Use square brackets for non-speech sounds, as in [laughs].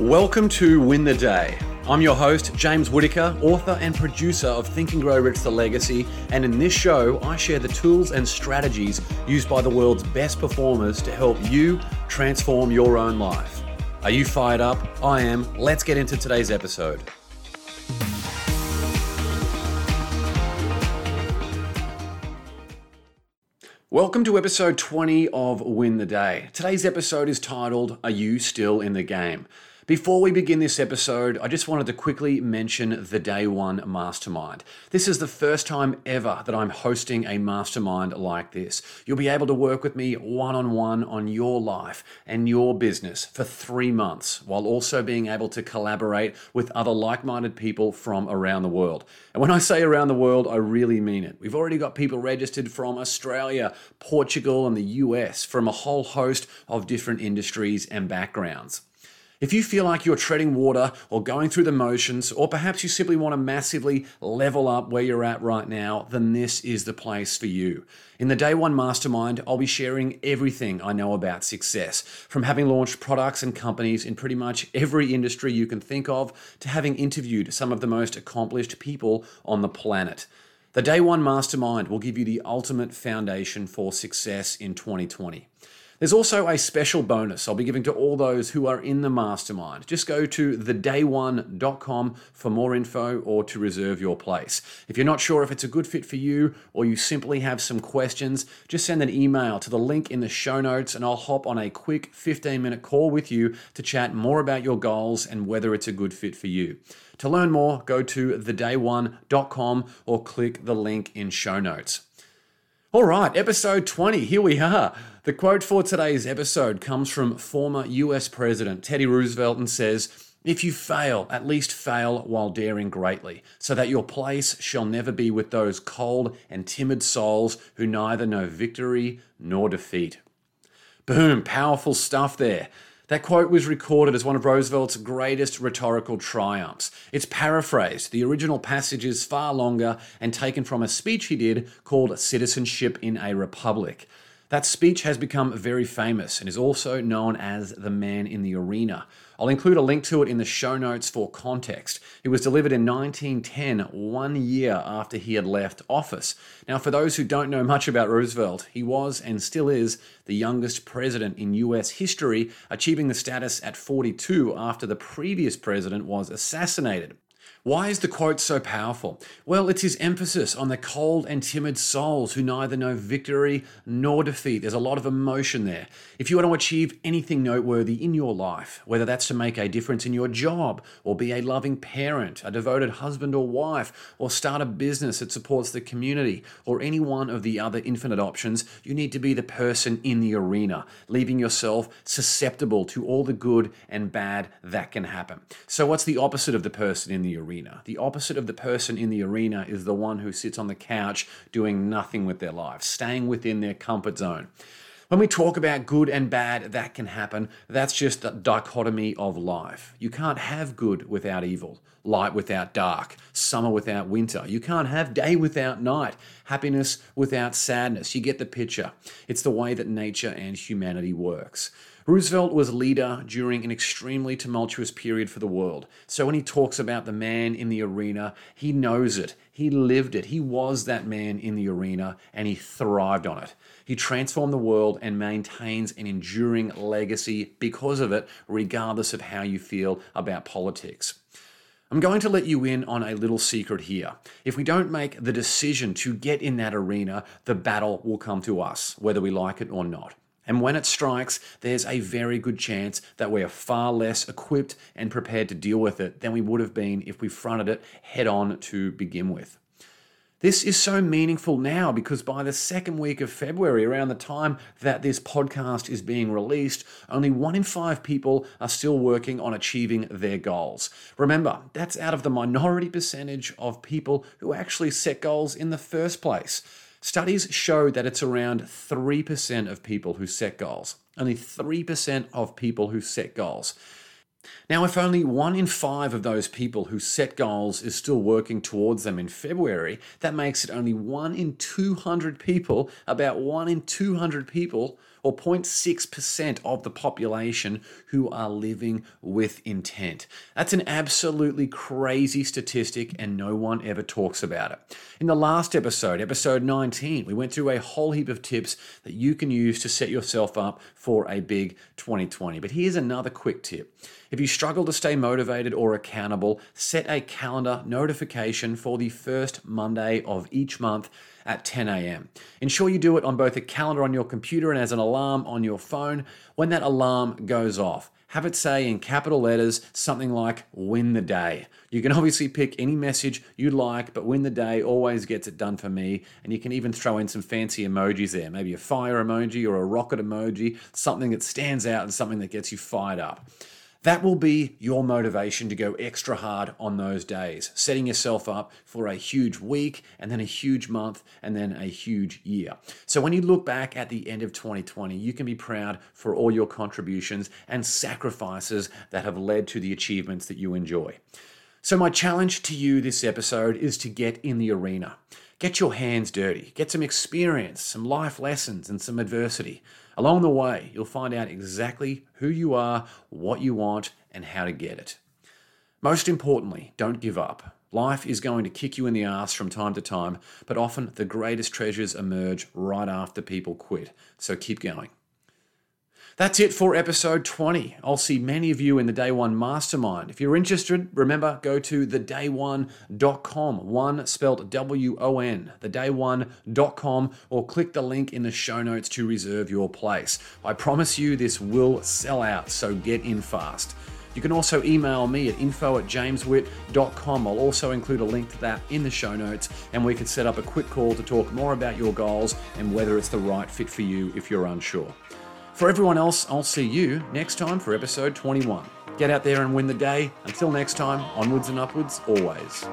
Welcome to Win the Day. I'm your host, James Whittaker, author and producer of Think and Grow Rich The Legacy, and in this show, I share the tools and strategies used by the world's best performers to help you transform your own life. Are you fired up? I am. Let's get into today's episode. Welcome to episode 20 of Win the Day. Today's episode is titled, Are You Still in the Game? Before we begin this episode, I just wanted to quickly mention the Day Won Mastermind. This is the first time ever that I'm hosting a mastermind like this. You'll be able to work with me one on one on your life and your business for three months, while also being able to collaborate with other like minded people from around the world. And when I say around the world, I really mean it. We've already got people registered from Australia, Portugal, and the US from a whole host of different industries and backgrounds. If you feel like you're treading water or going through the motions, or perhaps you simply want to massively level up where you're at right now, then this is the place for you. In the Day Won Mastermind, I'll be sharing everything I know about success, from having launched products and companies in pretty much every industry you can think of to having interviewed some of the most accomplished people on the planet. The Day Won Mastermind will give you the ultimate foundation for success in 2020. There's also a special bonus I'll be giving to all those who are in the mastermind. Just go to thedaywon.com for more info or to reserve your place. If you're not sure if it's a good fit for you or you simply have some questions, just send an email to the link in the show notes and I'll hop on a quick 15 minute call with you to chat more about your goals and whether it's a good fit for you. To learn more, go to thedaywon.com or click the link in show notes. All right, episode 20, here we are. The quote for today's episode comes from former US President Teddy Roosevelt and says, If you fail, at least fail while daring greatly, so that your place shall never be with those cold and timid souls who neither know victory nor defeat. Boom, powerful stuff there. That quote was recorded as one of Roosevelt's greatest rhetorical triumphs. It's paraphrased. The original passage is far longer and taken from a speech he did called Citizenship in a Republic. That speech has become very famous and is also known as the man in the arena. I'll include a link to it in the show notes for context. It was delivered in 1910, one year after he had left office. Now, for those who don't know much about Roosevelt, he was and still is the youngest president in US history, achieving the status at 42 after the previous president was assassinated. Why is the quote so powerful? Well, it's his emphasis on the cold and timid souls who neither know victory nor defeat. There's a lot of emotion there. If you want to achieve anything noteworthy in your life, whether that's to make a difference in your job, or be a loving parent, a devoted husband or wife, or start a business that supports the community, or any one of the other infinite options, you need to be the person in the arena, leaving yourself susceptible to all the good and bad that can happen. So, what's the opposite of the person in the arena? Arena. The opposite of the person in the arena is the one who sits on the couch doing nothing with their life, staying within their comfort zone. When we talk about good and bad, that can happen. That's just a dichotomy of life. You can't have good without evil, light without dark, summer without winter. You can't have day without night, happiness without sadness. You get the picture. It's the way that nature and humanity works. Roosevelt was leader during an extremely tumultuous period for the world. So when he talks about the man in the arena, he knows it. He lived it. He was that man in the arena and he thrived on it. He transformed the world and maintains an enduring legacy because of it, regardless of how you feel about politics. I'm going to let you in on a little secret here. If we don't make the decision to get in that arena, the battle will come to us, whether we like it or not. And when it strikes, there's a very good chance that we are far less equipped and prepared to deal with it than we would have been if we fronted it head on to begin with. This is so meaningful now because by the second week of February, around the time that this podcast is being released, only one in five people are still working on achieving their goals. Remember, that's out of the minority percentage of people who actually set goals in the first place. Studies show that it's around 3% of people who set goals. Only 3% of people who set goals. Now, if only one in five of those people who set goals is still working towards them in February, that makes it only one in 200 people, about one in 200 people, or 0.6% of the population who are living with intent. That's an absolutely crazy statistic, and no one ever talks about it. In the last episode, episode 19, we went through a whole heap of tips that you can use to set yourself up for a big 2020. But here's another quick tip. If you struggle to stay motivated or accountable, set a calendar notification for the first Monday of each month at 10 a.m. Ensure you do it on both a calendar on your computer and as an alarm on your phone. When that alarm goes off, have it say in capital letters something like win the day. You can [laughs] obviously pick any message you like, but win the day always gets it done for me. And you can even throw in some fancy emojis there, maybe a fire emoji or a rocket emoji, something that stands out and something that gets you fired up. That will be your motivation to go extra hard on those days, setting yourself up for a huge week and then a huge month and then a huge year. So when you look back at the end of 2020, you can be proud for all your contributions and sacrifices that have led to the achievements that you enjoy. So, my challenge to you this episode is to get in the arena. Get your hands dirty, get some experience, some life lessons, and some adversity. Along the way, you'll find out exactly who you are, what you want, and how to get it. Most importantly, don't give up. Life is going to kick you in the ass from time to time, but often the greatest treasures emerge right after people quit. So keep going. That's it for episode 20. I'll see many of you in the Day Won Mastermind. If you're interested, remember, go to thedaywon.com, one spelled W O N, thedaywon.com, or click the link in the show notes to reserve your place. I promise you this will sell out, so get in fast. You can also email me at info at jameswitt.com. I'll also include a link to that in the show notes, and we can set up a quick call to talk more about your goals and whether it's the right fit for you if you're unsure. For everyone else, I'll see you next time for episode 21. Get out there and win the day. Until next time, onwards and upwards, always.